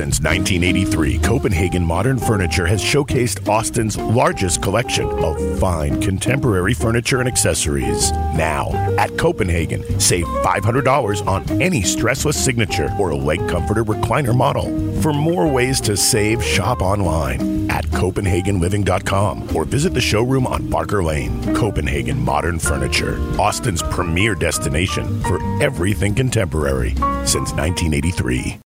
Since 1983, Copenhagen Modern Furniture has showcased Austin's largest collection of fine contemporary furniture and accessories. Now, at Copenhagen, save $500 on any stressless signature or a leg comforter recliner model. For more ways to save, shop online at CopenhagenLiving.com or visit the showroom on Barker Lane. Copenhagen Modern Furniture, Austin's premier destination for everything contemporary since 1983.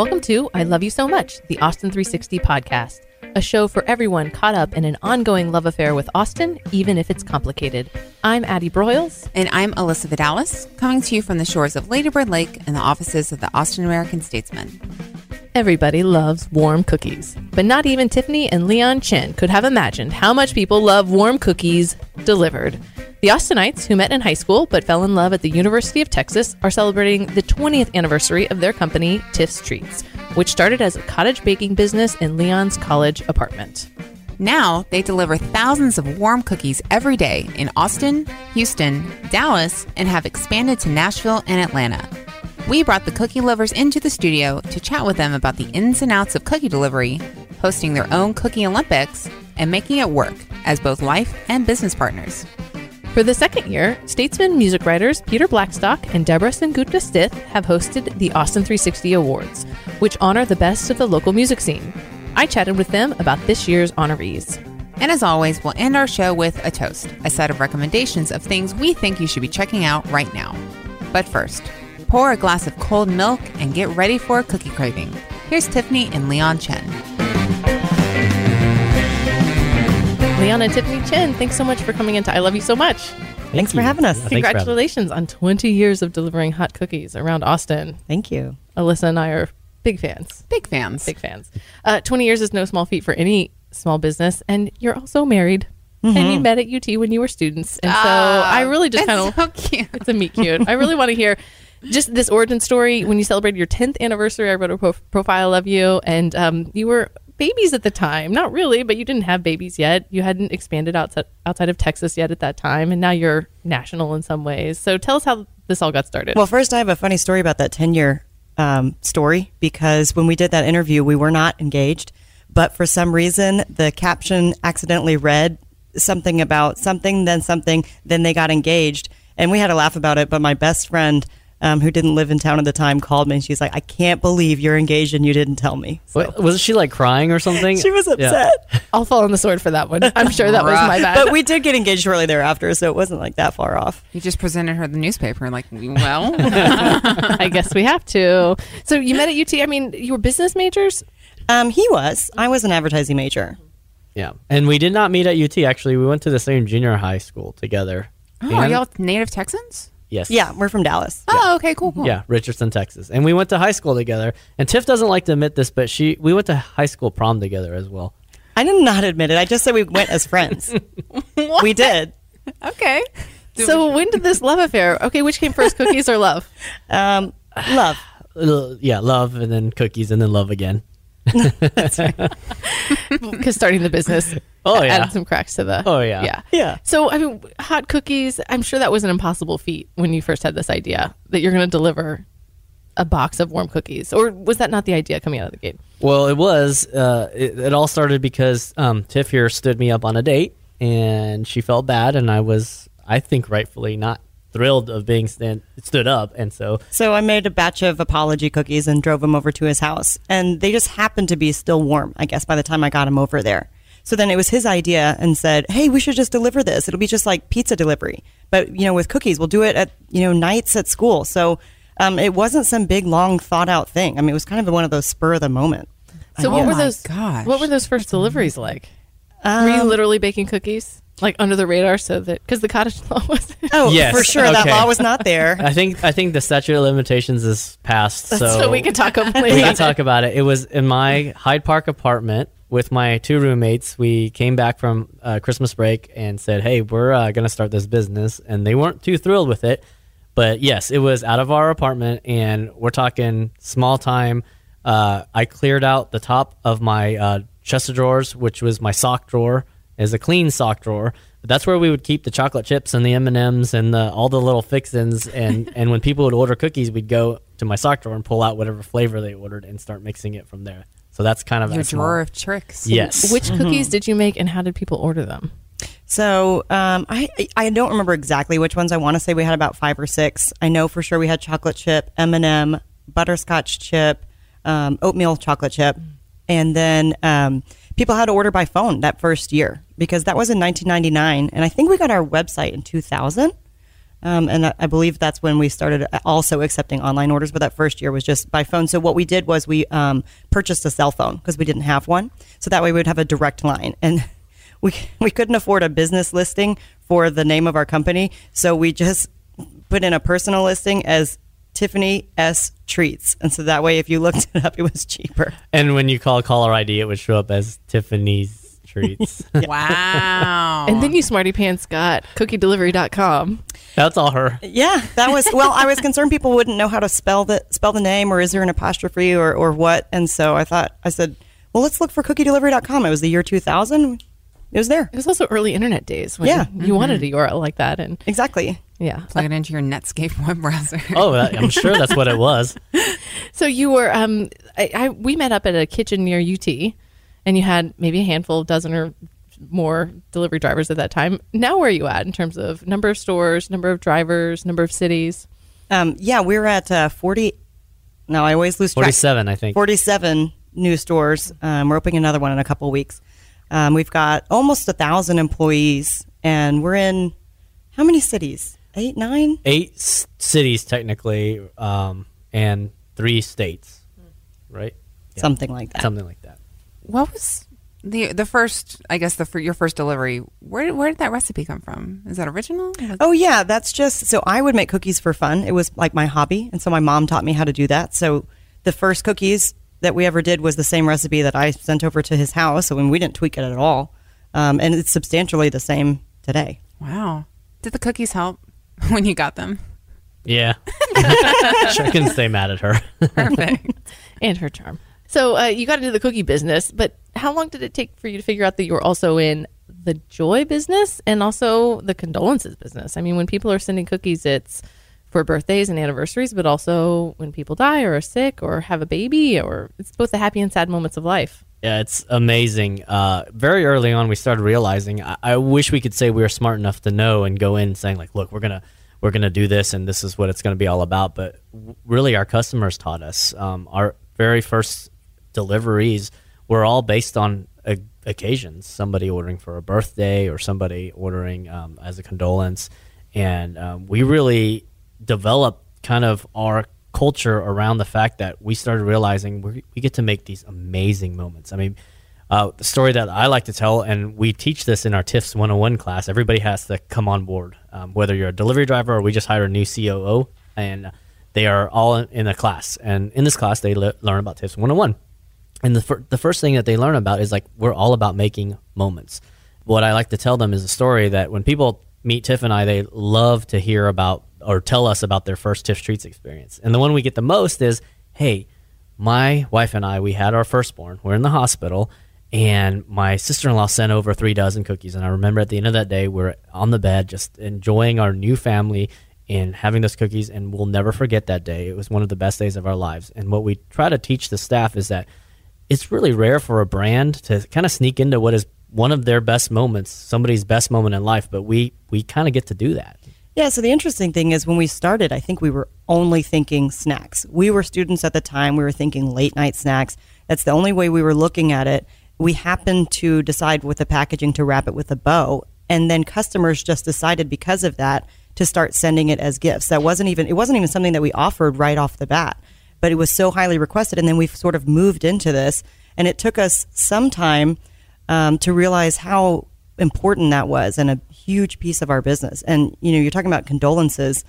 Welcome to I Love You So Much, the Austin 360 podcast, a show for everyone caught up in an ongoing love affair with Austin, even if it's complicated. I'm Addie Broyles. And I'm Alyssa Vidales, coming to you from the shores of Ladybird Lake and the offices of the Austin American Statesman. Everybody loves warm cookies, but not even Tiffany and Leon Chen could have imagined how much people love warm cookies delivered. The Austinites, who met in high school but fell in love at the University of Texas, are celebrating the 20th anniversary of their company, Tiff's Treats, which started as a cottage baking business in Leon's college apartment. Now they deliver thousands of warm cookies every day in Austin, Houston, Dallas, and have expanded to Nashville and Atlanta. We brought the cookie lovers into the studio to chat with them about the ins and outs of cookie delivery, hosting their own Cookie Olympics, and making it work as both life and business partners. For the second year, Statesman music writers Peter Blackstock and Deborah Sengupta Stith have hosted the Austin 360 Awards, which honor the best of the local music scene. I chatted with them about this year's honorees. And as always, we'll end our show with a toast, a set of recommendations of things we think you should be checking out right now. But first, pour a glass of cold milk and get ready for a cookie craving. Here's Tiffany and Leon Chen. Leon and Tiffany Chen, thanks so much for coming into I Love You So Much. Thanks for having us. Thanks for having. Congratulations on 20 years of delivering hot cookies around Austin. Thank you. Alyssa and I are big fans. Big fans. Big fans. Uh, 20 years is no small feat for any small business, and you're also married. And you met at UT when you were students. And so I really just kind of, That's so cute. it's a meet cute. I really want to hear just this origin story. When you celebrated your 10th anniversary, I wrote a pro- profile of you, and um, you were babies at the time. Not really, but you didn't have babies yet. You hadn't expanded outside, outside of Texas yet at that time, and now you're national in some ways. So tell us how this all got started. Well, first, I have a funny story about that 10 year um, story because when we did that interview, we were not engaged, but for some reason, the caption accidentally read something about something, then something, then they got engaged. And we had a laugh about it, but my best friend, um, who didn't live in town at the time, called me and she's like, I can't believe you're engaged and you didn't tell me. So What, was she like crying or something? she was Yeah. upset. I'll fall on the sword for that one. I'm sure that was my bad. But we did get engaged shortly thereafter, so it wasn't like that far off. You just presented her the newspaper, and, like, well, I guess we have to. So you met at UT. I mean, you were business majors. Um, he was. I was an advertising major. Yeah, and we did not meet at UT. Actually, we went to the same junior high school together. oh, are y'all native Texans? Yes. Yeah, we're from Dallas. Oh, okay, cool, cool. Yeah, Richardson, Texas, and we went to high school together. And Tiff doesn't like to admit this, but she we went to high school prom together as well. I did not admit it. I just said we went as friends. we did. Okay. So when did this love affair? Okay, which came first, cookies or love? Um, love. Yeah, love, and then cookies, and then love again. Because starting the business, Oh, yeah. added some cracks to the. Oh, yeah. yeah, Yeah. So I mean, hot cookies. I'm sure that was an impossible feat when you first had this idea that you're going to deliver a box of warm cookies, or was that not the idea coming out of the gate? Well, it was. Uh, it, it all started because um, Tiff here stood me up on a date, and she felt bad, and I was, I think, rightfully not thrilled of being stand, stood up, and so So I made a batch of apology cookies and drove them over to his house. And they just happened to be still warm, I guess, by the time I got him over there. So then it was his idea and said, Hey, we should just deliver this. It'll be just like pizza delivery. But, you know, with cookies, we'll do it at, you know, nights at school. So um, it wasn't some big, long, thought out thing. I mean, it was kind of one of those spur of the moment. So what Oh were those? gosh. What were those first deliveries like? were you literally baking cookies? like under the radar so that because the cottage law was Oh, Yes, for sure. That law was not there. I think I think the statute of limitations is passed, so, so, we can talk about we can talk about it. It was in my Hyde Park apartment with my two roommates. We came back from uh, Christmas break and said, "Hey, we're uh, going to start this business," and they weren't too thrilled with it. But yes, it was out of our apartment, and we're talking small time. Uh, I cleared out the top of my uh, chest of drawers, which was my sock drawer, is a clean sock drawer. But that's where we would keep the chocolate chips and the M and M's and the, all the little fixins. And and when people would order cookies, we'd go to my sock drawer and pull out whatever flavor they ordered and start mixing it from there. So that's kind of Your a small- drawer of tricks. Yes. Which cookies did you make, and how did people order them? So um, I I don't remember exactly which ones. I want to say we had about five or six. I know for sure we had chocolate chip, M and m butterscotch chip, um, oatmeal chocolate chip, and then um, people had to order by phone that first year because that was in 1999, and I think we got our website in 2000. Um, and I- believe that's when we started also accepting online orders. But that first year was just by phone. So what we did was we um, purchased a cell phone because we didn't have one. So that way we would have a direct line. And we we couldn't afford a business listing for the name of our company, so we just put in a personal listing as Tiffany S Treats. And so that way, if you looked it up, it was cheaper. And when you call caller ID, it would show up as Tiffany's treats. Wow. And then you smarty pants got cookiedelivery.com. that's all her. Yeah, that was well. I was concerned people wouldn't know how to spell the spell the name, or is there an apostrophe, or or what? And so I thought I said, well, let's look for cookiedelivery.com. It was the year 2000. It was there It was also early internet days when Yeah. you wanted a URL like that, and exactly. yeah. Plug it into your Netscape web browser. Oh, I'm sure that's what it was. So you were, um, I, I we met up at a kitchen near UT, and you had maybe a handful, of dozen or more delivery drivers at that time. Now, where are you at in terms of number of stores, number of drivers, number of cities? Um, yeah, we're at uh, 40. No, I always lose track. 47, I think. 47 new stores. Um, we're opening another one in a couple of weeks. Um, we've got almost a thousand employees, and we're in how many cities? Eight, nine? Eight s- cities, technically, um, and three states, right? Yeah. Something like that. Something like that. What was the the first? I guess the your first delivery. Where where did that recipe come from? Is that original? Oh yeah, that's just so I would make cookies for fun. It was like my hobby, and so my mom taught me how to do that. So the first cookies that we ever did was the same recipe that I sent over to his house. So when we didn't tweak it at all, um, and it's substantially the same today. Wow. Did the cookies help when you got them? Yeah. I couldn't stay mad at her. Perfect. and her charm. So uh, you got into the cookie business, but how long did it take for you to figure out that you were also in the joy business and also the condolences business? I mean, when people are sending cookies, it's for birthdays and anniversaries, but also when people die or are sick or have a baby, or it's both the happy and sad moments of life. Yeah, it's amazing. Uh, very early on, we started realizing. I, I wish we could say we were smart enough to know and go in saying like, "Look, we're gonna we're gonna do this, and this is what it's gonna be all about." But w- really, our customers taught us. Um, our very first deliveries were all based on occasions. Somebody ordering for a birthday, or somebody ordering um, as a condolence, and um, we really developed kind of our culture around the fact that we started realizing we we get to make these amazing moments. I mean, uh, the story that I like to tell, and we teach this in our Tiff's 101 class, everybody has to come on board, um, whether you're a delivery driver or we just hired a new COO, and they are all in, a class. And in this class, they le- learn about Tiff's 101. And the, fir- the first thing that they learn about is like, we're all about making moments. What I like to tell them is a story that when people meet Tiff and I, they love to hear about or tell us about their first Tiff's Treats experience. And the one we get the most is, hey, my wife and I, we had our firstborn. We're in the hospital, and my sister in law sent over three dozen cookies. And I remember at the end of that day, we're on the bed just enjoying our new family and having those cookies. And we'll never forget that day. It was one of the best days of our lives. And what we try to teach the staff is that it's really rare for a brand to kind of sneak into what is one of their best moments, somebody's best moment in life. But we we kind of get to do that. Yeah, so the interesting thing is when we started, I think we were only thinking snacks. We were students at the time, we were thinking late night snacks. That's the only way we were looking at it. We happened to decide with the packaging to wrap it with a bow, and then customers just decided because of that to start sending it as gifts. That wasn't even it wasn't even something that we offered right off the bat, but it was so highly requested and then we've sort of moved into this and it took us some time um, to realize how important that was and a huge piece of our business. And you know, you're talking about condolences.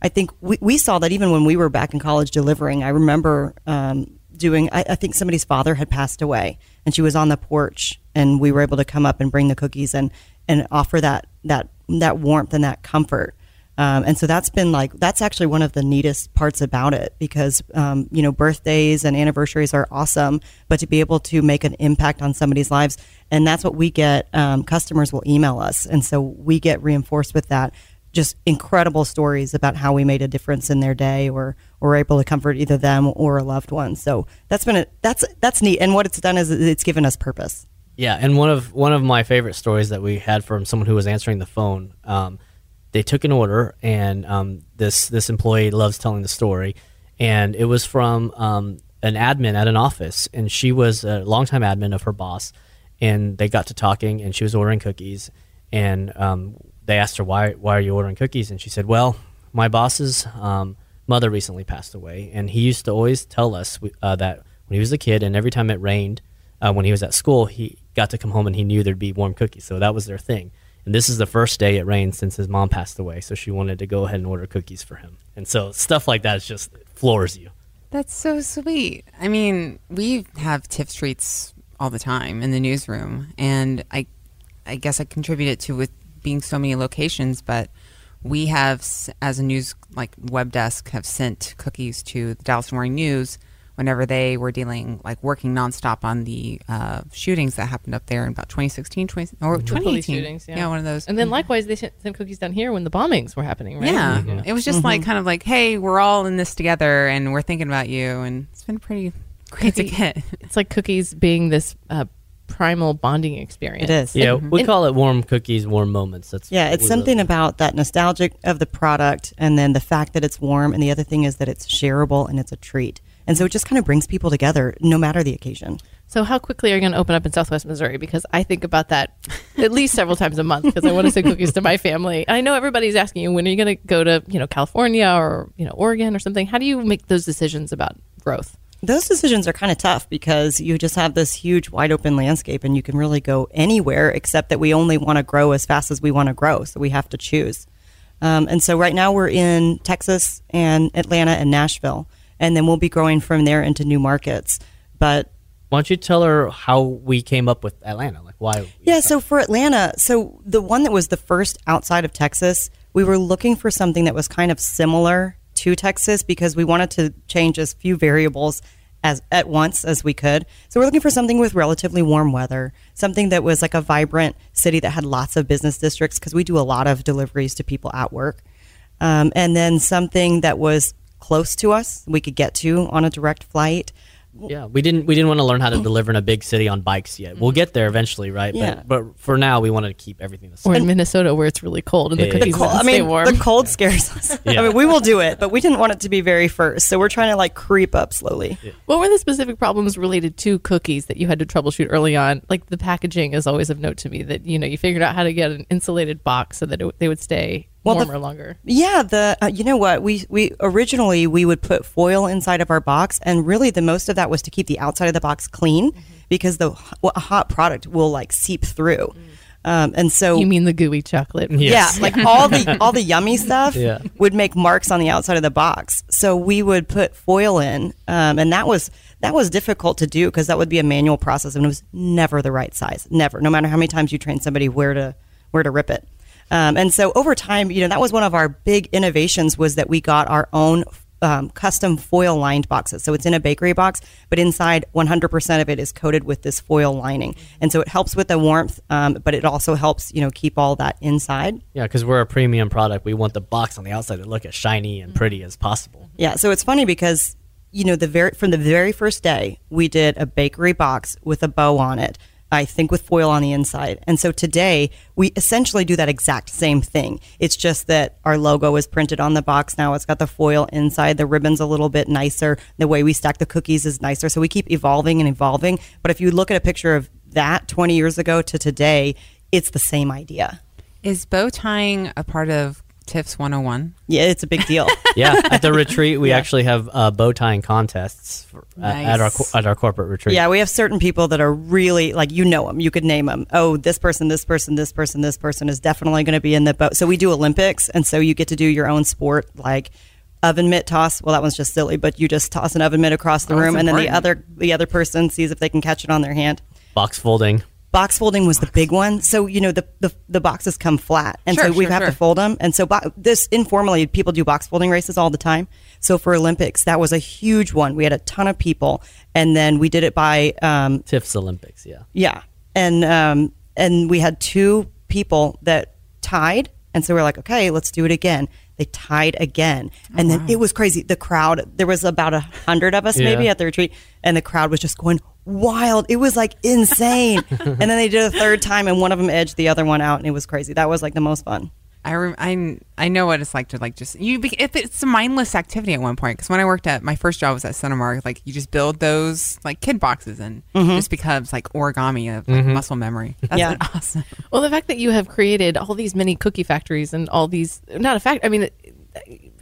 I think we, we saw that even when we were back in college delivering. I remember um, doing. I, I think somebody's father had passed away, and she was on the porch, and we were able to come up and bring the cookies and and offer that that that warmth and that comfort. Um, and so that's been like that's actually one of the neatest parts about it because um, you know birthdays and anniversaries are awesome, but to be able to make an impact on somebody's lives, and that's what we get. Um, customers will email us, and so we get reinforced with that. Just incredible stories about how we made a difference in their day, or or able to comfort either them or a loved one. So that's been a, that's that's neat, and what it's done is it's given us purpose. Yeah, and one of one of my favorite stories that we had from someone who was answering the phone. They took an order, and um, this this employee loves telling the story, and it was from um, an admin at an office, and she was a longtime admin of her boss, and they got to talking, and she was ordering cookies, and um, they asked her why why are you ordering cookies, and she said, well, my boss's um, mother recently passed away, and he used to always tell us uh, that when he was a kid, and every time it rained, uh, when he was at school, he got to come home and he knew there'd be warm cookies, so that was their thing. And this is the first day it rained since his mom passed away, so she wanted to go ahead and order cookies for him. And so stuff like that just floors you. That's so sweet. I mean, we have TIFF treats all the time in the newsroom, and I, I guess I contributed to with being so many locations, but we have, as a news like web desk, have sent cookies to the Dallas Morning News whenever they were dealing like working nonstop on the uh, shootings that happened up there in about 2016 20, or The 2018 shootings, yeah. one of those And then likewise, they sent sent cookies down here when the bombings were happening, right? yeah. it was just like kind of like hey we're all in this together and we're thinking about you and it's been pretty great to get It's like cookies being this uh, primal bonding experience. It is. Yeah, we call it warm cookies, warm moments. That's Yeah, it's something really- about that nostalgic of the product and then the fact that it's warm. And the other thing is that it's shareable and it's a treat. And so it just kind of brings people together no matter the occasion. So, how quickly are you going to open up in Southwest Missouri? Because I think about that at least several times a month because I want to send cookies to my family. And I know everybody's asking you when are you going to go to you know California or you know Oregon or something. How do you make those decisions about growth? Those decisions are kind of tough because you just have this huge, wide open landscape and you can really go anywhere except that we only want to grow as fast as we want to grow. So we have to choose. Um, and so right now we're in Texas and Atlanta and Nashville. And then we'll be growing from there into new markets. But Why don't you tell her how we came up with Atlanta? Like why? Yeah, so for Atlanta, so the one that was the first outside of Texas, we were looking for something that was kind of similar to Texas because we wanted to change as few variables as at once as we could. So we're looking for something with relatively warm weather, something that was like a vibrant city that had lots of business districts because we do a lot of deliveries to people at work. Um, and then something that was close to us, we could get to on a direct flight. Yeah, we didn't we didn't want to learn how to deliver in a big city on bikes yet. We'll mm-hmm. get there eventually, right? Yeah. But, but for now, we wanted to keep everything the same. Or same. in Minnesota where it's really cold and the cookies The cold, don't I stay mean, warm. the cold scares us. Yeah. I mean, we will do it, but we didn't want it to be very first. So we're trying to like creep up slowly. What were the specific problems related to cookies that you had to troubleshoot early on? Like the packaging is always of note to me that you know you figured out how to get an insulated box so that it, they would stay Well, the- warmer longer. Yeah, the uh, you know what we we originally we would put foil inside of our box, and really the most of that was to keep the outside of the box clean because the h- a hot product will like seep through, um, and so You mean the gooey chocolate? Yes. Yeah, like all the all the yummy stuff Yeah. would make marks on the outside of the box. So we would put foil in, um, and that was that was difficult to do because that would be a manual process, and it was never the right size. Never, no matter how many times you train somebody where to where to rip it. Um, and so over time, you know, that was one of our big innovations was that we got our own um, custom foil lined boxes. So it's in a bakery box, but inside 100% of it is coated with this foil lining. And so it helps with the warmth, um, but it also helps, you know, keep all that inside. Yeah, because we're a premium product. We want the box on the outside to look as shiny and pretty as possible. Yeah, so it's funny because you know the very from the very first day we did a bakery box with a bow on it. I think with foil on the inside. And so today we essentially do that exact same thing. It's just that our logo is printed on the box now. It's got the foil inside. The ribbon's a little bit nicer. The way we stack the cookies is nicer. So we keep evolving and evolving. But if you look at a picture of that 20 years ago to today, it's the same idea. Is bow tying a part of Tiff's 101. Yeah, it's a big deal. yeah, at the retreat, we actually have uh, bow tying contests for, at- at our at our corporate retreat. Yeah, we have certain people that are really like you know them. You could name them. Oh, this person, this person, this person, this person is definitely going to be in the boat. So we do Olympics, and so you get to do your own sport, like oven mitt toss. Well, that one's just silly, but you just toss an oven mitt across the Oh, that's room, and then the other the other person sees if they can catch it on their hand. box folding. Box folding was the big one. So you know the the, the boxes come flat, and Sure, so we sure, have to fold them. And so bo- this informally, people do box folding races all the time. So for Olympics, that was a huge one. We had a ton of people, and then we did it by um, Tiff's Olympics. Yeah. yeah, and um, and we had two people that tied, and so we're like, okay, let's do it again. They tied again, and then it was crazy. The crowd, there was about a hundred of us maybe at the retreat, and the crowd was just going wild. It was like insane. and then they did a third time, and one of them edged the other one out, and it was crazy. That was like the most fun. I, rem- I I know what it's like to like just you. be- It, it's a mindless activity at one point because when I worked at my first job was at Cinemark. Like you just build those like kid boxes and mm-hmm. just becomes like origami of like, mm-hmm. muscle memory. That's Yeah. awesome. Well, the fact that you have created all these mini cookie factories and all these, not a fact, I mean,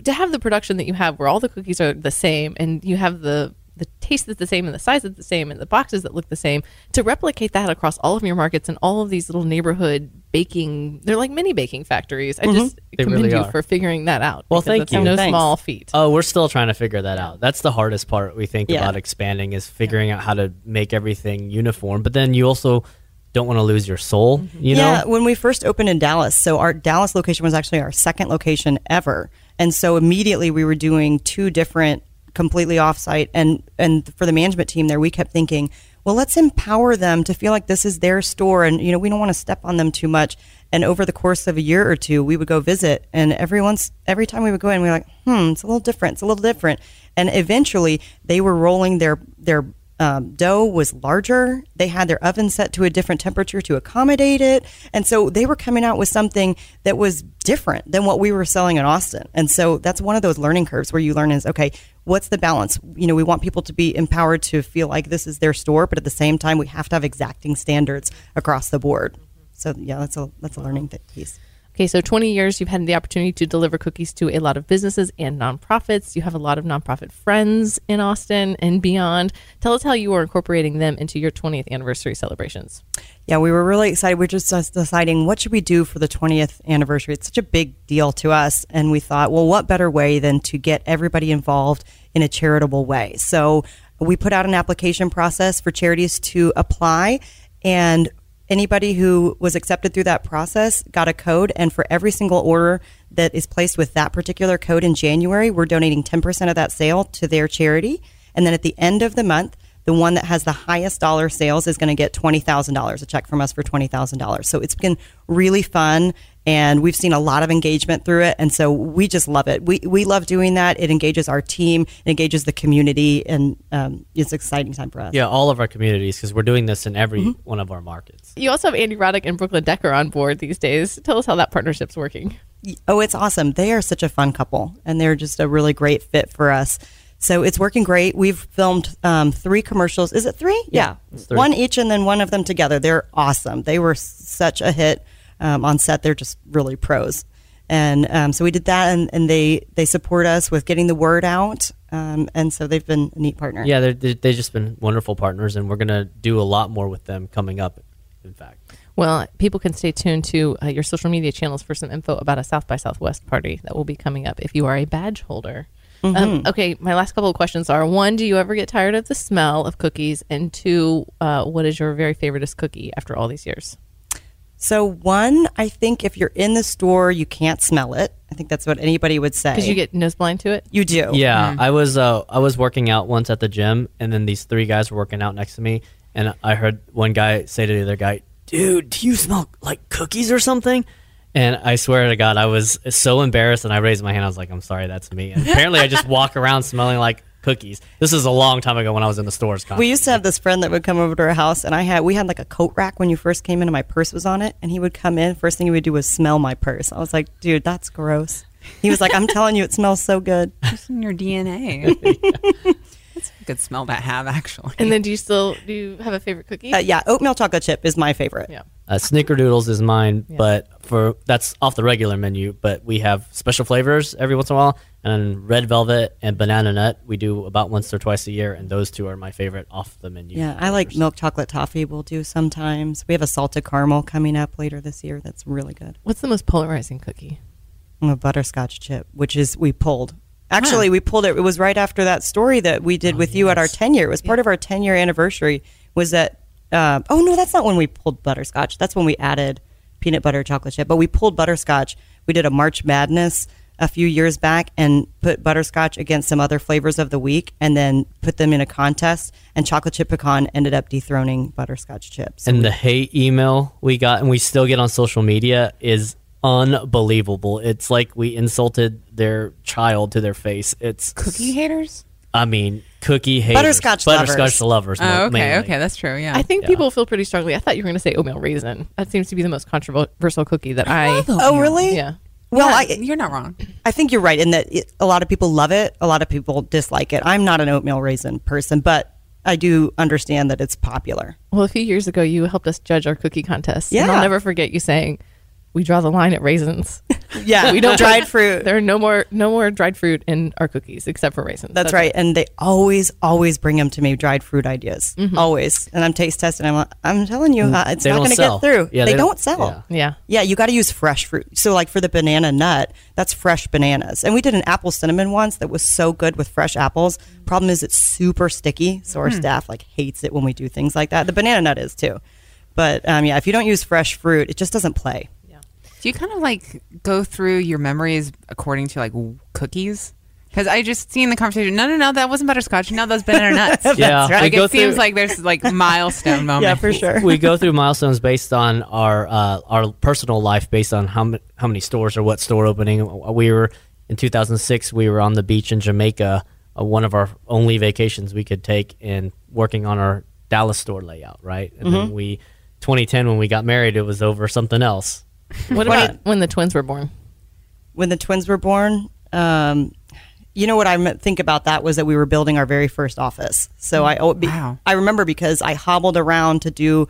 to have the production that you have where all the cookies are the same and you have the, the taste is the same and the size is the same and the boxes that look the same, to replicate that across all of your markets and all of these little neighborhood baking, they're like mini baking factories. I mm-hmm. just They commend really you are. for figuring that out. Well, because thank that's you. no Thanks. small feat. Oh, we're still trying to figure that out. That's the hardest part we think Yeah. about expanding is figuring out how to make everything uniform. But then you also don't want to lose your soul. Mm-hmm. You know. yeah, when we first opened in Dallas, so our Dallas location was actually our second location ever, and so immediately we were doing two different, completely offsite, and and for the management team there, we kept thinking, well, let's empower them to feel like this is their store, and you know we don't want to step on them too much. And over the course of a year or two, we would go visit, and every once every time we would go in, we were like, hmm, it's a little different, it's a little different, and eventually they were rolling their their um, dough was larger. They had their oven set to a different temperature to accommodate it. And so they were coming out with something that was different than what we were selling in Austin. And so that's one of those learning curves where you learn is, okay, what's the balance? You know, we want people to be empowered to feel like this is their store, but at the same time, we have to have exacting standards across the board. So yeah, that's a, that's a learning piece. Okay, so 20 years you've had the opportunity to deliver cookies to a lot of businesses and nonprofits. You have a lot of nonprofit friends in Austin and beyond. Tell us how you are incorporating them into your 20th anniversary celebrations. Yeah, we were really excited. We're just deciding what should we do for the 20th anniversary. It's such a big deal to us, and we thought, well, what better way than to get everybody involved in a charitable way? So we put out an application process for charities to apply, and anybody who was accepted through that process got a code. And for every single order that is placed with that particular code in January, we're donating 10% of that sale to their charity. And then at the end of the month, the one that has the highest dollar sales is going to get $20,000, a check from us for $20,000. So it's been really fun and we've seen a lot of engagement through it. And so we just love it. We, we love doing that. It engages our team, it engages the community, and um, it's an exciting time for us. Yeah, all of our communities because we're doing this in every Mm-hmm. one of our markets. You also have Andy Roddick and Brooklyn Decker on board these days. Tell us how that partnership's working. Oh, it's awesome. They are such a fun couple, and they're just a really great fit for us. So it's working great. We've filmed um, three commercials. Is it three? Yeah, three. one each, and then one of them together. They're awesome. They were such a hit um, on set. They're just really pros. And um, so we did that, and, and they they support us with getting the word out. Um, and so they've been a neat partner. Yeah, they're, they're, they've just been wonderful partners, and we're going to do a lot more with them coming up, in fact. Well, people can stay tuned to uh, your social media channels for some info about a South by Southwest party that will be coming up if you are a badge holder. Um, okay, my last couple of questions are: one, do you ever get tired of the smell of cookies? And two, uh, what is your very favoriteest cookie after all these years? So one, I think if you're in the store, you can't smell it. I think that's what anybody would say. Because you get nose blind to it. you do. Yeah, I was uh, I was working out once at the gym, and then these three guys were working out next to me, and I heard one guy say to the other guy, "Dude, do you smell like cookies or something?" And I swear to God, I was so embarrassed, and I raised my hand. I was like, "I'm sorry, that's me." And apparently, I just walk around smelling like cookies. This is a long time ago when I was in the stores. We used to have this friend that would come over to our house, and I had we had like a coat rack when you first came in, and my purse was on it. And he would come in. First thing he would do was smell my purse. I was like, dude, that's gross. He was like, I'm telling you, it smells so good. It's in your DNA. It's a good smell to have, actually. And then, do you still do you have a favorite cookie? Uh, yeah, oatmeal chocolate chip is my favorite. Yeah. Uh, Snickerdoodles is mine, but for that's off the regular menu. But we have special flavors every once in a while, and red velvet and banana nut we do about once or twice a year, and those two are my favorite off the menu. Yeah, I like milk chocolate toffee. We'll do sometimes. We have a salted caramel coming up later this year. That's really good. What's the most polarizing cookie? a butterscotch chip, which is we pulled. Actually, we pulled it. It was right after that story that we did with you at our ten year. It was part of our ten year anniversary. Was that? Uh, oh no, that's not when we pulled butterscotch. That's when we added peanut butter chocolate chip. But we pulled butterscotch. We did a March Madness a few years back and put butterscotch against some other flavors of the week, and then put them in a contest. And chocolate chip pecan ended up dethroning butterscotch chips. And the hate email we got, and we still get on social media, is unbelievable. It's like we insulted their child to their face. It's Cookie haters? I mean, cookie haters, Butterscotch butterscotch lovers. lovers. Oh, okay, mainly. okay, that's true. Yeah. I think Yeah. people feel pretty strongly. I thought you were going to say oatmeal raisin. That seems to be the most controversial cookie that I. oh really? Yeah. Well, Yeah, I, you're not wrong. I think you're right in that it, a lot of people love it, a lot of people dislike it. I'm not an oatmeal raisin person, but I do understand that it's popular. Well, a few years ago, you helped us judge our cookie contest. And Yeah. I'll never forget you saying, "We draw the line at raisins. Yeah, we don't dried fruit. There are no more no more dried fruit in our cookies except for raisins." That's, right. And they always, always bring them to me, dried fruit ideas. Mm-hmm. Always. And I'm taste testing. I'm like, I'm telling you, uh, it's They not going to get through. Yeah, they, they don't, don't- sell. yeah. Yeah. Yeah, you got to use fresh fruit. So, like for the banana nut, that's fresh bananas. And we did an apple cinnamon once that was so good with fresh apples. Problem is, it's super sticky. So, our staff like hates it when we do things like that. The banana nut is too. But um, yeah, if you don't use fresh fruit, it just doesn't play. Do you kind of like go through your memories according to like cookies? Because I just see in the conversation, no, no, no, that wasn't butterscotch. No, those banana nuts. Yeah, right. we Like go it seems like there's like milestone moments. Yeah, for sure. we go through milestones based on our uh, our personal life, based on how m- how many stores or what store opening. We were in 2006. We were on the beach in Jamaica, uh, one of our only vacations we could take, and working on our Dallas store layout. Right, and then we 2010 when we got married, it was over something else. What about when the twins were born? when the twins were born, um, you know what I think about that was that we were building our very first office. So I oh, be, Wow. I remember because I hobbled around to do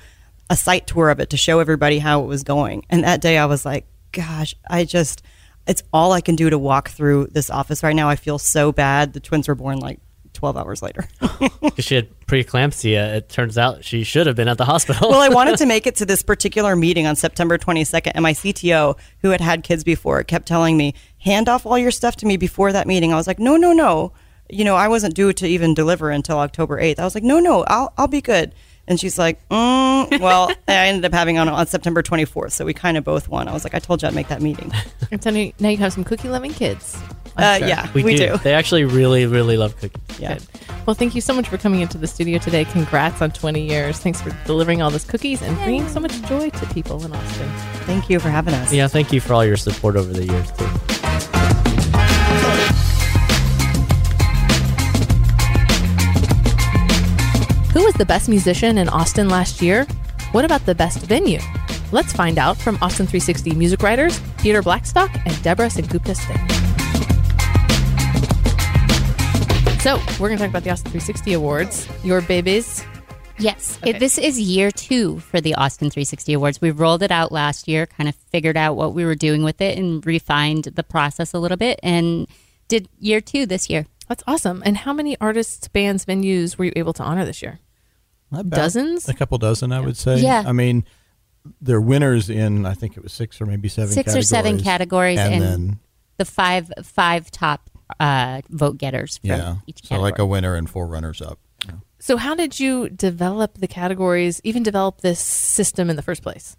a site tour of it to show everybody how it was going. And that day I was like, gosh, I just it's all I can do to walk through this office right now. I feel so bad. The twins were born like 12 hours later. Because she had preeclampsia. It turns out she should have been at the hospital. well, I wanted to make it to this particular meeting on September 22nd, and my CTO, who had had kids before, kept telling me, hand off all your stuff to me before that meeting. I was like, no, no, no. You know, I wasn't due to even deliver until October 8th. I was like, no, no, I'll, I'll be good. And she's like, mm, well, I ended up having on on September 24th, so we kind of both won. I was like, I told you I'd make that meeting. And so now you have some cookie loving kids. Uh, sure. yeah, we, we, do. do. They actually really, really love cookies. Yeah. Good. Well, thank you so much for coming into the studio today. Congrats on 20 years. Thanks for delivering all those cookies and bringing so much joy to people in Austin. Thank you for having us. Yeah, thank you for all your support over the years too. Who was the best musician in Austin last year? What about the best venue? Let's find out from Austin 360 music writers Peter Blackstock and Deborah Sengupta Stith. So, we're going to talk about the Austin 360 Awards. Your babies. Yes, it, this is year two for the Austin 360 Awards. We rolled it out last year, kind of figured out what we were doing with it, and refined the process a little bit, and did year two this year. That's awesome. And how many artists, bands, venues were you able to honor this year? About Dozens? A couple dozen, I would say. Yeah. I mean, they're winners in I think it was six or maybe seven. Six or seven categories, and, and then The five five top uh, vote getters from yeah, each so category. like a winner and four runners up. you know. So, how did you develop the categories, even develop this system in the first place?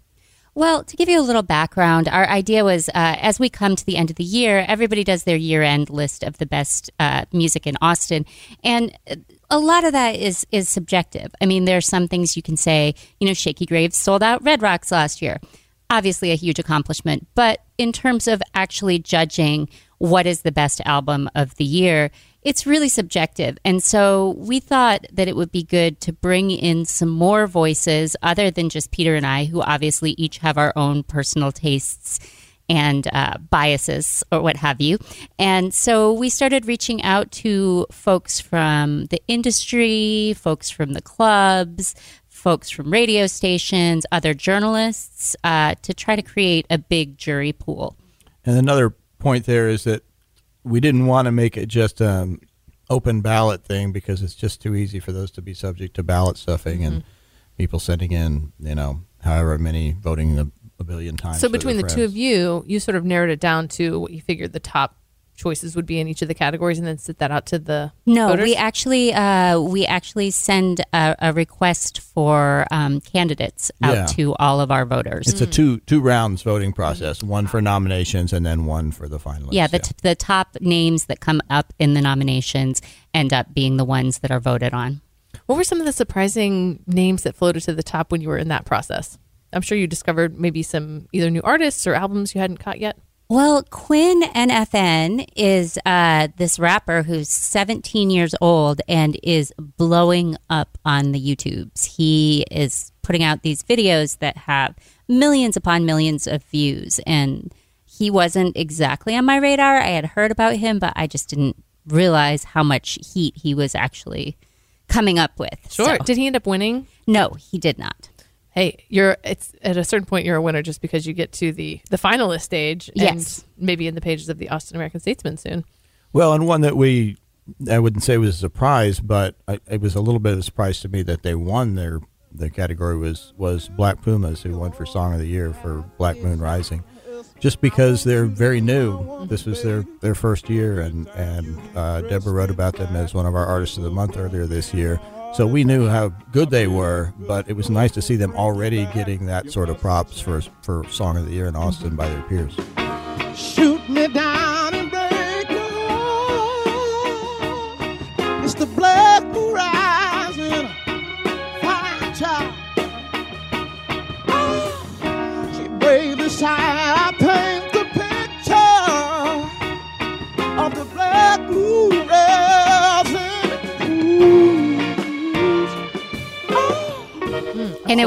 Well, to give you a little background, our idea was uh, as we come to the end of the year, everybody does their year end list of the best uh, music in Austin. And uh, a lot of that is, is subjective. I mean, there are some things you can say, you know, Shakey Graves sold out Red Rocks last year. Obviously, a huge accomplishment. But in terms of actually judging what is the best album of the year, it's really subjective. And so we thought that it would be good to bring in some more voices other than just Peter and I, who obviously each have our own personal tastes and uh, biases or what have you. And so we started reaching out to folks from the industry, folks from the clubs, folks from radio stations, other journalists, uh, to try to create a big jury pool. And another point there is that we didn't want to make it just an open ballot thing because it's just too easy for those to be subject to ballot stuffing and mm-hmm. people sending in, you know, however many voting a, a billion times. So between the their two of you, you sort of narrowed it down to what you figured the top choices would be in each of the categories, and then sit that out to the No, voters? we actually uh, we actually send a, a request for um, candidates out Yeah. to all of our voters. It's a two two rounds voting process, one for nominations and then one for the finalists. yeah, the, t- the top names that come up in the nominations end up being the ones that are voted on. What were some of the surprising names that floated to the top when you were in that process? I'm sure you discovered maybe some either new artists or albums you hadn't caught yet. Well, Quin NFN is uh, this rapper who's 17 years old and is blowing up on the YouTubes. He is putting out these videos that have millions upon millions of views, and he wasn't exactly on my radar. I had heard about him, but I just didn't realize how much heat he was actually coming up with. Sure. So- Did he end up winning? no, he did not. Hey, you're it's at a certain point you're a winner just because you get to the the finalist stage and maybe in the pages of the Austin American Statesman soon. Well, and one that we, I wouldn't say was a surprise, but I, it was a little bit of a surprise to me that they won their their category was was Black Pumas who won for Song of the Year for Black Moon Rising, just because they're very new. This was their their first year, and and uh, Deborah wrote about them as one of our artists of the month earlier this year. So we knew how good they were, but it was nice to see them already getting that sort of props for for Song of the Year in Austin by their peers. Shoot me down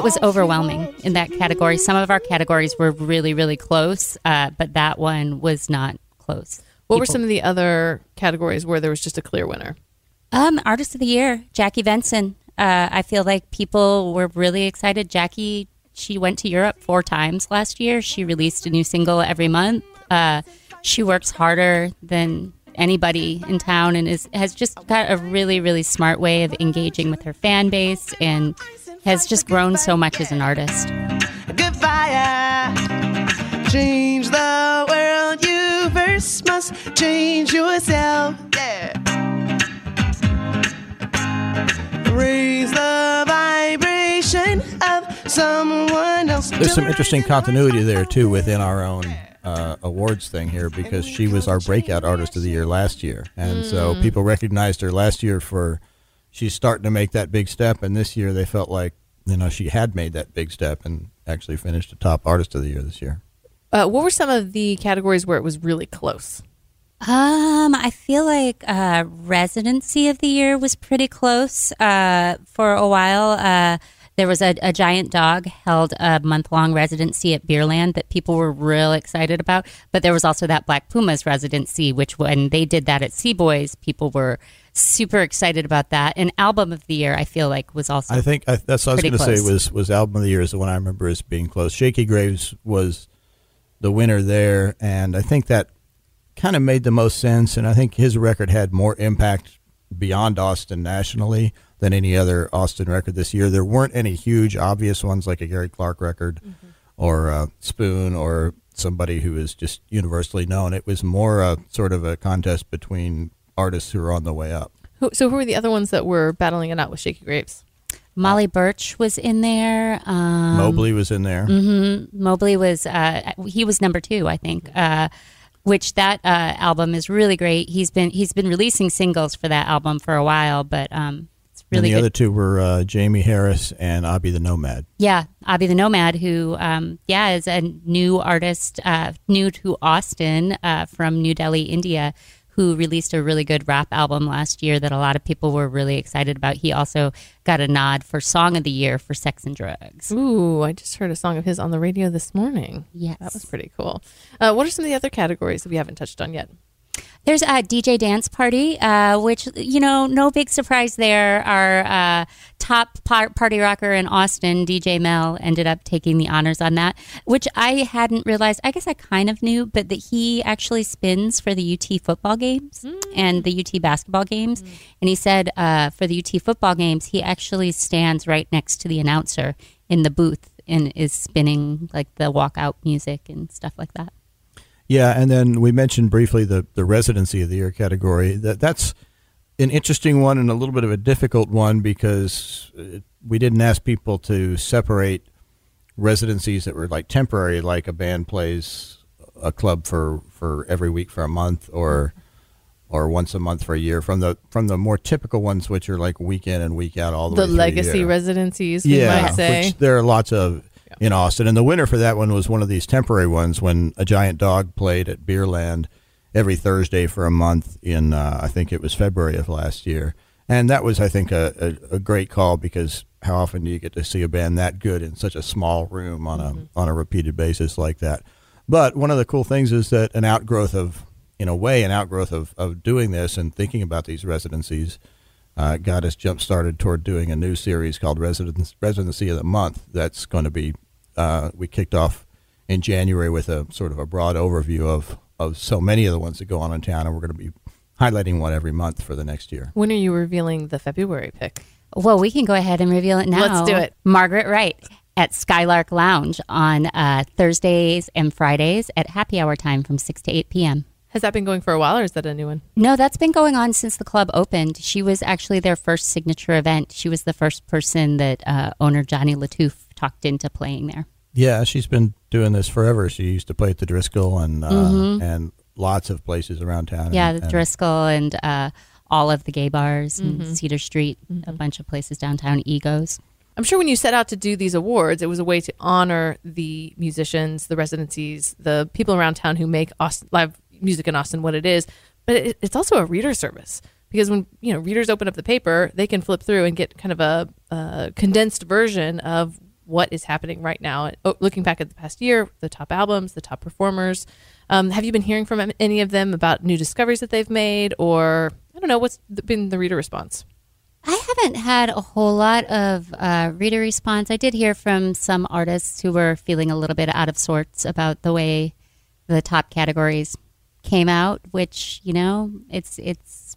was overwhelming in that category. Some of our categories were really, really close, uh, but that one was not close. What were some of the other categories where there was just a clear winner? Um, Artist of the Year, Jackie Venson. Uh, I feel like people were really excited. Jackie, she went to Europe four times last year. She released a new single every month. Uh, she works harder than anybody in town and is has just got a really, really smart way of engaging with her fan base and has just grown so much as an artist. Good fire. Change the world. You first must change yourself. Yeah. Raise the vibration of someone else. There's some interesting continuity there too within our own uh, awards thing here because she was our breakout artist of the year last year, and so people recognized her last year for she's starting to make that big step, and this year they felt like you know she had made that big step and actually finished the top artist of the year this year. Uh, what were some of the categories where it was really close? Um, I feel like uh, residency of the year was pretty close uh, for a while. Uh, there was a, a giant dog held a month long residency at Beerland that people were real excited about. But there was also that Black Pumas residency, which when they did that at C-Boy's, people were super excited about that. And album of the year, I feel like was also I think I, that's what I was going to say was was album of the year is the one I remember as being close. Shakey Graves was the winner there, and I think that kind of made the most sense. And I think his record had more impact beyond Austin nationally than any other Austin record this year. There weren't any huge obvious ones like a Gary Clark record or uh, Spoon or somebody who is just universally known. It was more a sort of a contest between artists who are on the way up. Who, so who were the other ones that were battling it out with Shakey Graves? Molly Burch was in there. Um, Mobley was in there. Mobley was uh, he was number two, I think. Uh, which that uh, album is really great. He's been he's been releasing singles for that album for a while, but um, it's really and the good. other two were uh, Jamie Harris and Abhi the Nomad. yeah, Abhi the Nomad, who um, yeah is a new artist, uh, new to Austin uh, from New Delhi, India. Who released a really good rap album last year that a lot of people were really excited about. He also got a nod for Song of the Year for Sex and Drugs. Ooh, I just heard a song of his on the radio this morning. Yes. That was pretty cool. Uh, what are some of the other categories that we haven't touched on yet? There's a DJ dance party, uh, which you know, no big surprise there. Our uh, top par- party rocker in Austin, DJ Mel, ended up taking the honors on that, which I hadn't realized. I guess I kind of knew, but that he actually spins for the UT football games and the UT basketball games. And he said uh, for the UT football games, he actually stands right next to the announcer in the booth and is spinning like the walkout music and stuff like that. Yeah, and then we mentioned briefly the the residency of the year category. That that's an interesting one and a little bit of a difficult one because uh, we didn't ask people to separate residencies that were like temporary, like a band plays a club for for every week for a month or or once a month for a year from the from the more typical ones which are like week in and week out all the, The way through legacy year. residencies, we yeah, might say. which there are lots of in Austin. And the winner for that one was one of these temporary ones when a giant dog played at Beerland every Thursday for a month in uh, I think it was February of last year. And that was I think a, a, a great call because how often do you get to see a band that good in such a small room on a on a repeated basis like that? But one of the cool things is that an outgrowth of in a way an outgrowth of, of doing this and thinking about these residencies uh, got us jump started toward doing a new series called Residence, Residency of the Month. That's going to be, uh, we kicked off in January with a sort of a broad overview of, of so many of the ones that go on in town, and we're going to be highlighting one every month for the next year. When are you revealing the February pick? Well, we can go ahead and reveal it now. Let's do it. Margaret Wright at Skylark Lounge on uh, Thursdays and Fridays at happy hour time from 6 to 8 p.m. Has that been going for a while, or is that a new one? No, that's been going on since the club opened. She was actually their first signature event. She was the first person that uh, owner Johnny Latouf talked into playing there. Yeah, she's been doing this forever. She used to play at the Driskill and uh, Mhm. and lots of places around town. Yeah, and, the Driskill and uh, all of the gay bars Mhm. and Cedar Street, a bunch of places downtown, Egos. I'm sure when you set out to do these awards, it was a way to honor the musicians, the residencies, the people around town who make Austin, live music in Austin what it is. But it, it's also a reader service because when you know readers open up the paper, they can flip through and get kind of a, a condensed version of what is happening right now. Oh, looking back at the past year, the top albums, the top performers. Um, have you been hearing from any of them about new discoveries that they've made, or I don't know what's been the reader response? I haven't had a whole lot of uh, reader response. I did hear from some artists who were feeling a little bit out of sorts about the way the top categories came out, which you know it's it's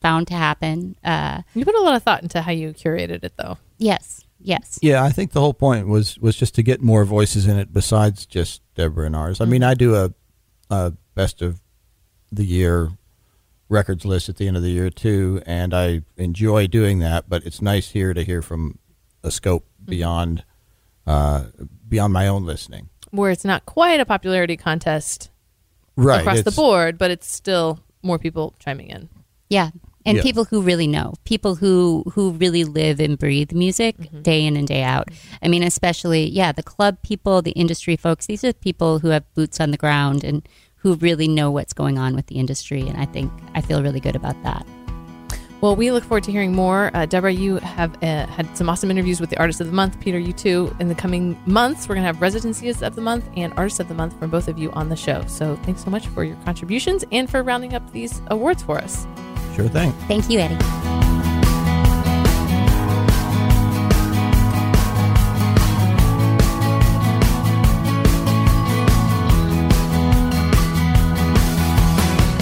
bound to happen. Uh, You put a lot of thought into how you curated it, though. yes, yes. Yeah, I think the whole point was was just to get more voices in it besides just Deborah and ours. I mean, I do a, a best of the year records list at the end of the year too, and I enjoy doing that. But it's nice here to hear from a scope beyond uh, beyond my own listening. where it's not quite a popularity contest Right, across the board, but it's still more people chiming in. Yeah. And Yeah. people who really know, people who who really live and breathe music day in and day out. I mean, especially yeah, the club people, the industry folks. These are people who have boots on the ground and who really know what's going on with the industry. And I think I feel really good about that. Well, we look forward to hearing more. Uh, Deborah, you have uh, had some awesome interviews with the Artist of the Month. Peter, you too. In the coming months, we're going to have Residencies of the Month and Artist of the Month from both of you on the show. So thanks so much for your contributions and for rounding up these awards for us. Sure thing. Thank you, Addie.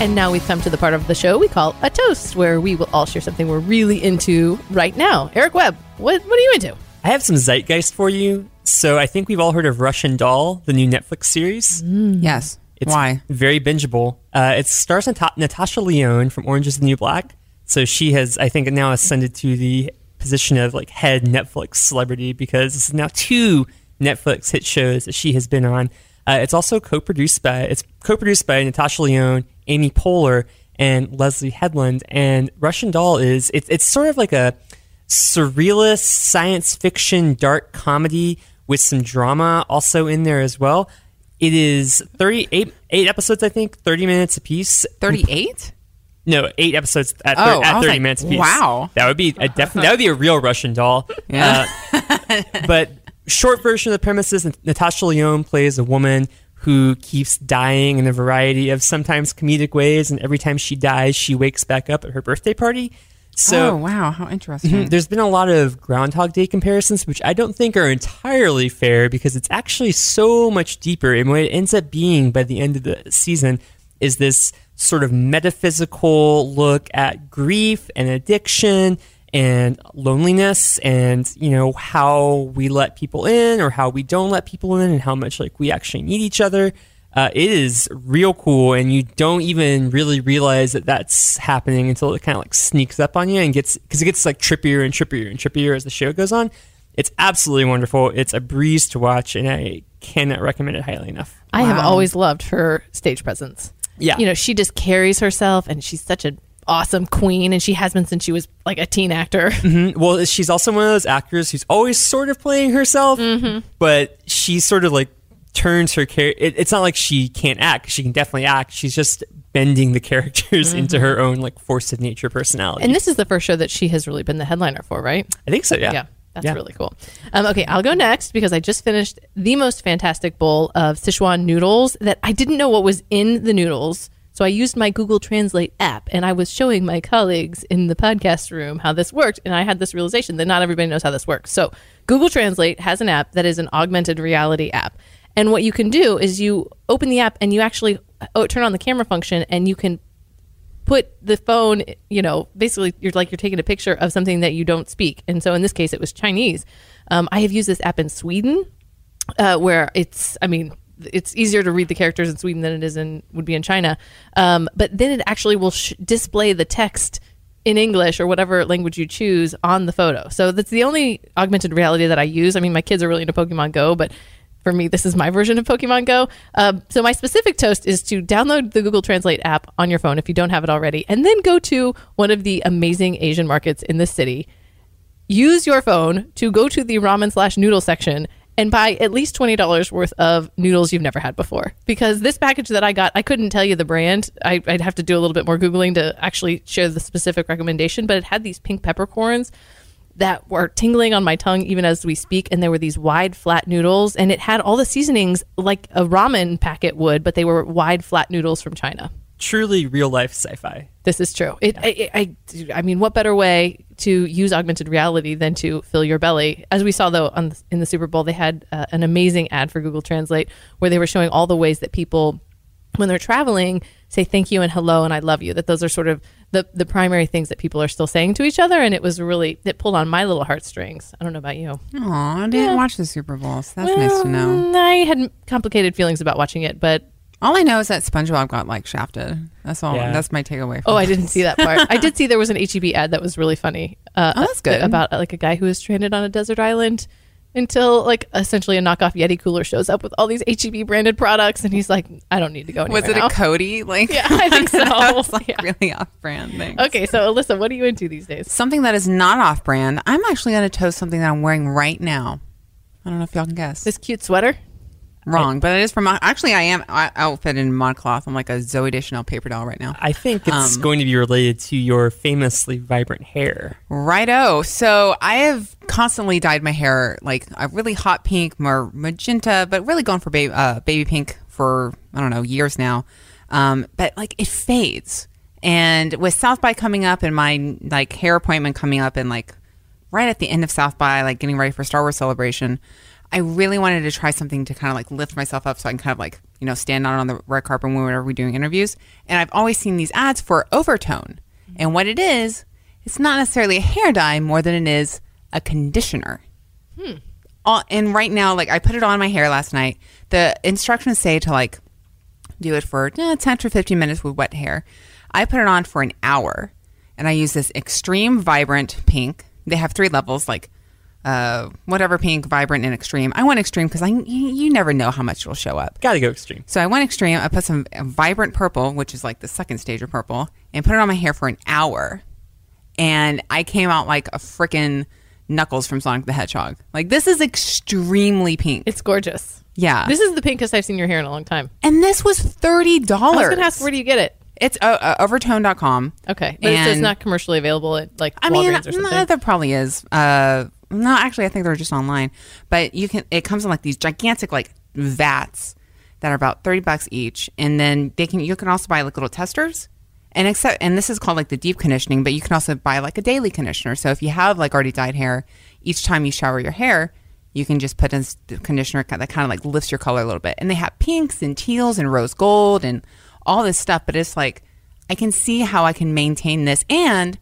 And now we've come to the part of the show we call a toast, where we will all share something we're really into right now. Eric Webb, what, what are you into? I have some zeitgeist for you. So I think we've all heard of Russian Doll, the new Netflix series. Mm. Yes. It's Why? very bingeable. Uh, it stars Nata- Natasha Lyonne from Orange is the New Black. So she has, I think, now ascended to the position of like head Netflix celebrity because this is now two Netflix hit shows that she has been on. Uh, it's also co-produced by it's co-produced by Natasha Lyonne, Amy Poehler, and Leslye Headland. And Russian Doll is it's it's sort of like a surrealist science fiction dark comedy with some drama also in there as well. It is 38 eight episodes, I think, 30 minutes a piece. 38? No, eight episodes at, Oh, thir- I at 30 like, minutes apiece. wow. That would be a def- that would be a real Russian doll. Yeah. Uh, but short version of the premise is Natasha Lyonne plays a woman who keeps dying in a variety of sometimes comedic ways, and every time she dies, she wakes back up at her birthday party. So oh wow, how interesting. Mhm. There's been a lot of Groundhog Day comparisons, which I don't think are entirely fair because it's actually so much deeper. And what it ends up being by the end of the season is this sort of metaphysical look at grief and addiction and loneliness and you know how we let people in or how we don't let people in and how much like we actually need each other uh, it is real cool and you don't even really realize that that's happening until it kind of like sneaks up on you and gets because it gets like trippier and trippier and trippier as the show goes on it's absolutely wonderful it's a breeze to watch and i cannot recommend it highly enough I have always loved her stage presence. Yeah. You know, she just carries herself and she's such an awesome queen and she has been since she was like a teen actor. Mhm. Well, she's also one of those actors who's always sort of playing herself, but she's sort of like turns her character. It, it's not like she can't act; she can definitely act. She's just bending the characters into her own like force of nature personality. And this is the first show that she has really been the headliner for, right? I think so. Yeah. Yeah. That's Yeah. really cool. Um, okay, I'll go next because I just finished the most fantastic bowl of Sichuan noodles that I didn't know what was in the noodles. So I used my Google Translate app and I was showing my colleagues in the podcast room how this worked. And I had this realization that not everybody knows how this works. So Google Translate has an app that is an augmented reality app. And what you can do is you open the app and you actually oh, turn on the camera function and you can put the phone, you know, basically you're like you're taking a picture of something that you don't speak. And so in this case, it was Chinese. Um, I have used this app in Sweden, uh, where it's, I mean, it's easier to read the characters in Sweden than it is in would be in China. Um, but then it actually will sh- display the text in English or whatever language you choose on the photo. So that's the only augmented reality that I use. I mean, my kids are really into Pokemon Go, but for me, this is my version of Pokemon Go. Um, so my specific toast is to download the Google Translate app on your phone if you don't have it already, and then go to one of the amazing Asian markets in the city. Use your phone to go to the ramen slash noodle section and buy at least twenty dollars worth of noodles you've never had before. Because this package that I got, I couldn't tell you the brand. I, I'd have to do a little bit more googling to actually share the specific recommendation. But it had these pink peppercorns that were tingling on my tongue even as we speak and there were these wide flat noodles and it had all the seasonings like a ramen packet would but they were wide flat noodles from china. Truly real life sci-fi. this is true. It, I, I, I mean what better way to use augmented reality than to fill your belly? As we saw though on the, in the super bowl they had uh, an amazing ad for google translate where they were showing all the ways that people when they're traveling say thank you and hello and i love you that those are sort of the, the primary things that people are still saying to each other and it was really it pulled on my little heartstrings i don't know about you Aw, I didn't watch the Super Bowl, so that's nice to know. I had complicated feelings about watching it but All I know is that SpongeBob got like shafted. That's all. Yeah. That's my takeaway. From oh i didn't see that part i did see there was an heb ad that was really funny uh, Oh, that's good. about uh, like a guy who was stranded on a desert island until like essentially a knockoff yeti cooler shows up with all these heb branded products and he's like i don't need to go anywhere Was it now. a Cody? Like, Yeah, I think so. that was like Yeah. really off-brand thing. okay so alyssa what are you into these days Something that is not off-brand. I'm actually going to toast something that I'm wearing right now. I don't know if y'all can guess. this cute sweater Wrong, but it is from. Actually, I am outfitted in modcloth. I'm like a Zooey Deschanel paper doll right now. I think it's Um, going to be related to your famously vibrant hair. Righto. So I have constantly dyed my hair like a really hot pink, more magenta, but really going for baby, uh, baby pink for, I don't know, years now. Um, but like it fades. And with South by coming up and my like hair appointment coming up and like right at the end of South by, like getting ready for Star Wars celebration, I really wanted to try something to kind of like lift myself up so I can kind of like, you know, stand out on the red carpet whenever we're doing interviews. And I've always seen these ads for overtone. And what it is, it's not necessarily a hair dye more than it is a conditioner. All, and right now, like I put it on my hair last night. The instructions say to like do it for eh, 10 to 15 minutes with wet hair. I put it on for an hour and I use this extreme vibrant pink. They have three levels like uh, whatever pink, vibrant, and extreme. I went extreme because I you, you never know how much it'll show up. Got to go extreme. So I went extreme. I put some vibrant purple, which is like the second stage of purple, and put it on my hair for an hour. And I came out like a freaking Knuckles from Sonic the Hedgehog. Like this is extremely pink. it's gorgeous yeah. this is the pinkest i've seen your hair in a long time and this was thirty i dollars. was gonna ask where do you get it It's uh, uh, overtone.com. okay but it's, it's not commercially available at like I mean, or something no, there probably is. Uh, no, actually, I think they're just online. But you can. It comes in like these gigantic like vats that are about 30 bucks each. And then they can, you can also buy like little testers. And except, and this is called like the deep conditioning, but you can also buy like a daily conditioner. So if you have like already dyed hair, each time you shower your hair, you can just put in the conditioner that kind of like lifts your color a little bit. And they have pinks and teals and rose gold and all this stuff. But it's like, I can see how I can maintain this and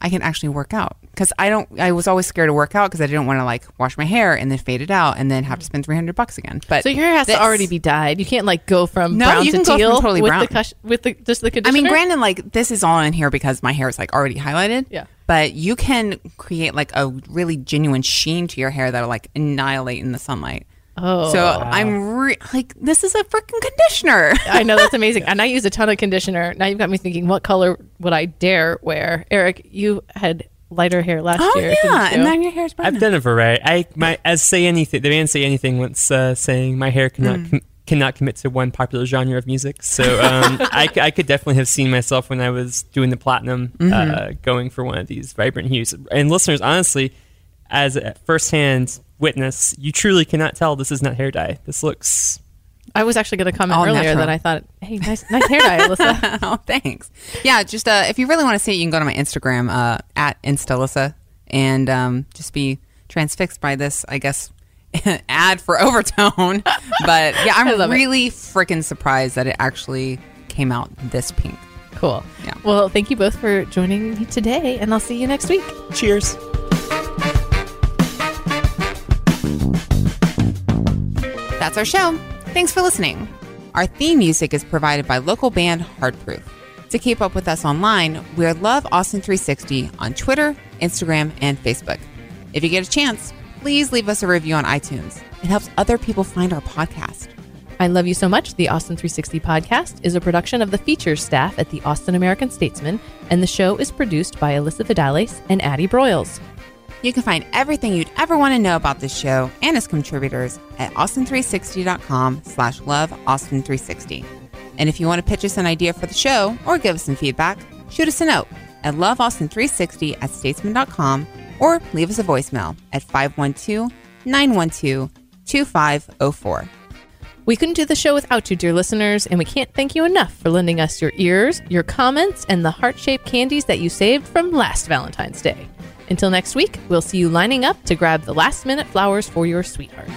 I can actually work out because I don't. I was always scared to work out because I didn't want to like wash my hair and then fade it out and then have to spend three hundred bucks again. But So your hair has to already be dyed. You can't like go from No, brown you to can go from teal totally with brown. the cush- with the just the conditioner. I mean, granted, like this is all in here because my hair is like already highlighted. Yeah. But you can create like a really genuine sheen to your hair that'll like annihilate in the sunlight. Oh, So I'm re- like, this is a freaking conditioner. I know that's amazing, and I use a ton of conditioner. Now you've got me thinking, what color would I dare wear? Eric, you had lighter hair last oh year. yeah, and now your hair's brown. I've done a variety. I my as say anything. The band say anything once uh, saying my hair cannot Mm. com- cannot commit to one popular genre of music. So um, I, c- I could definitely have seen myself when I was doing the platinum, uh, Mm-hmm. going for one of these vibrant hues. And listeners, honestly, as a firsthand witness, you truly cannot tell this is not hair dye. This looks. I was actually going to comment All earlier natural. that I thought, hey, nice, nice hair dye, Alyssa. oh, thanks. Yeah, just uh, if you really want to see it, you can go to my Instagram uh, at Instalissa and um, just be transfixed by this, I guess, ad for overtone. But yeah, I I'm really freaking surprised that it actually came out this pink. Cool. Yeah. Well, thank you both for joining me today, and I'll see you next week. Cheers. That's our show. Thanks for listening. Our theme music is provided by local band Hardproof. To keep up with us online, we're Love Austin 360 on Twitter, Instagram, and Facebook. If you get a chance, please leave us a review on iTunes. It helps other people find our podcast. I Love You So Much, the Austin 360 podcast, is a production of the features staff at the Austin American Statesman, and the show is produced by Alyssa Vidales and Addie Broyles. You can find everything you'd ever want to know about this show and its contributors at austin360.com slash love austin360. And if you want to pitch us an idea for the show or give us some feedback, shoot us a note at loveaustin360 at statesman.com or leave us a voicemail at 512-912-2504. We couldn't do the show without you, dear listeners, and we can't thank you enough for lending us your ears, your comments, and the heart shaped candies that you saved from last Valentine's Day. Until next week, we'll see you lining up to grab the last minute flowers for your sweetheart.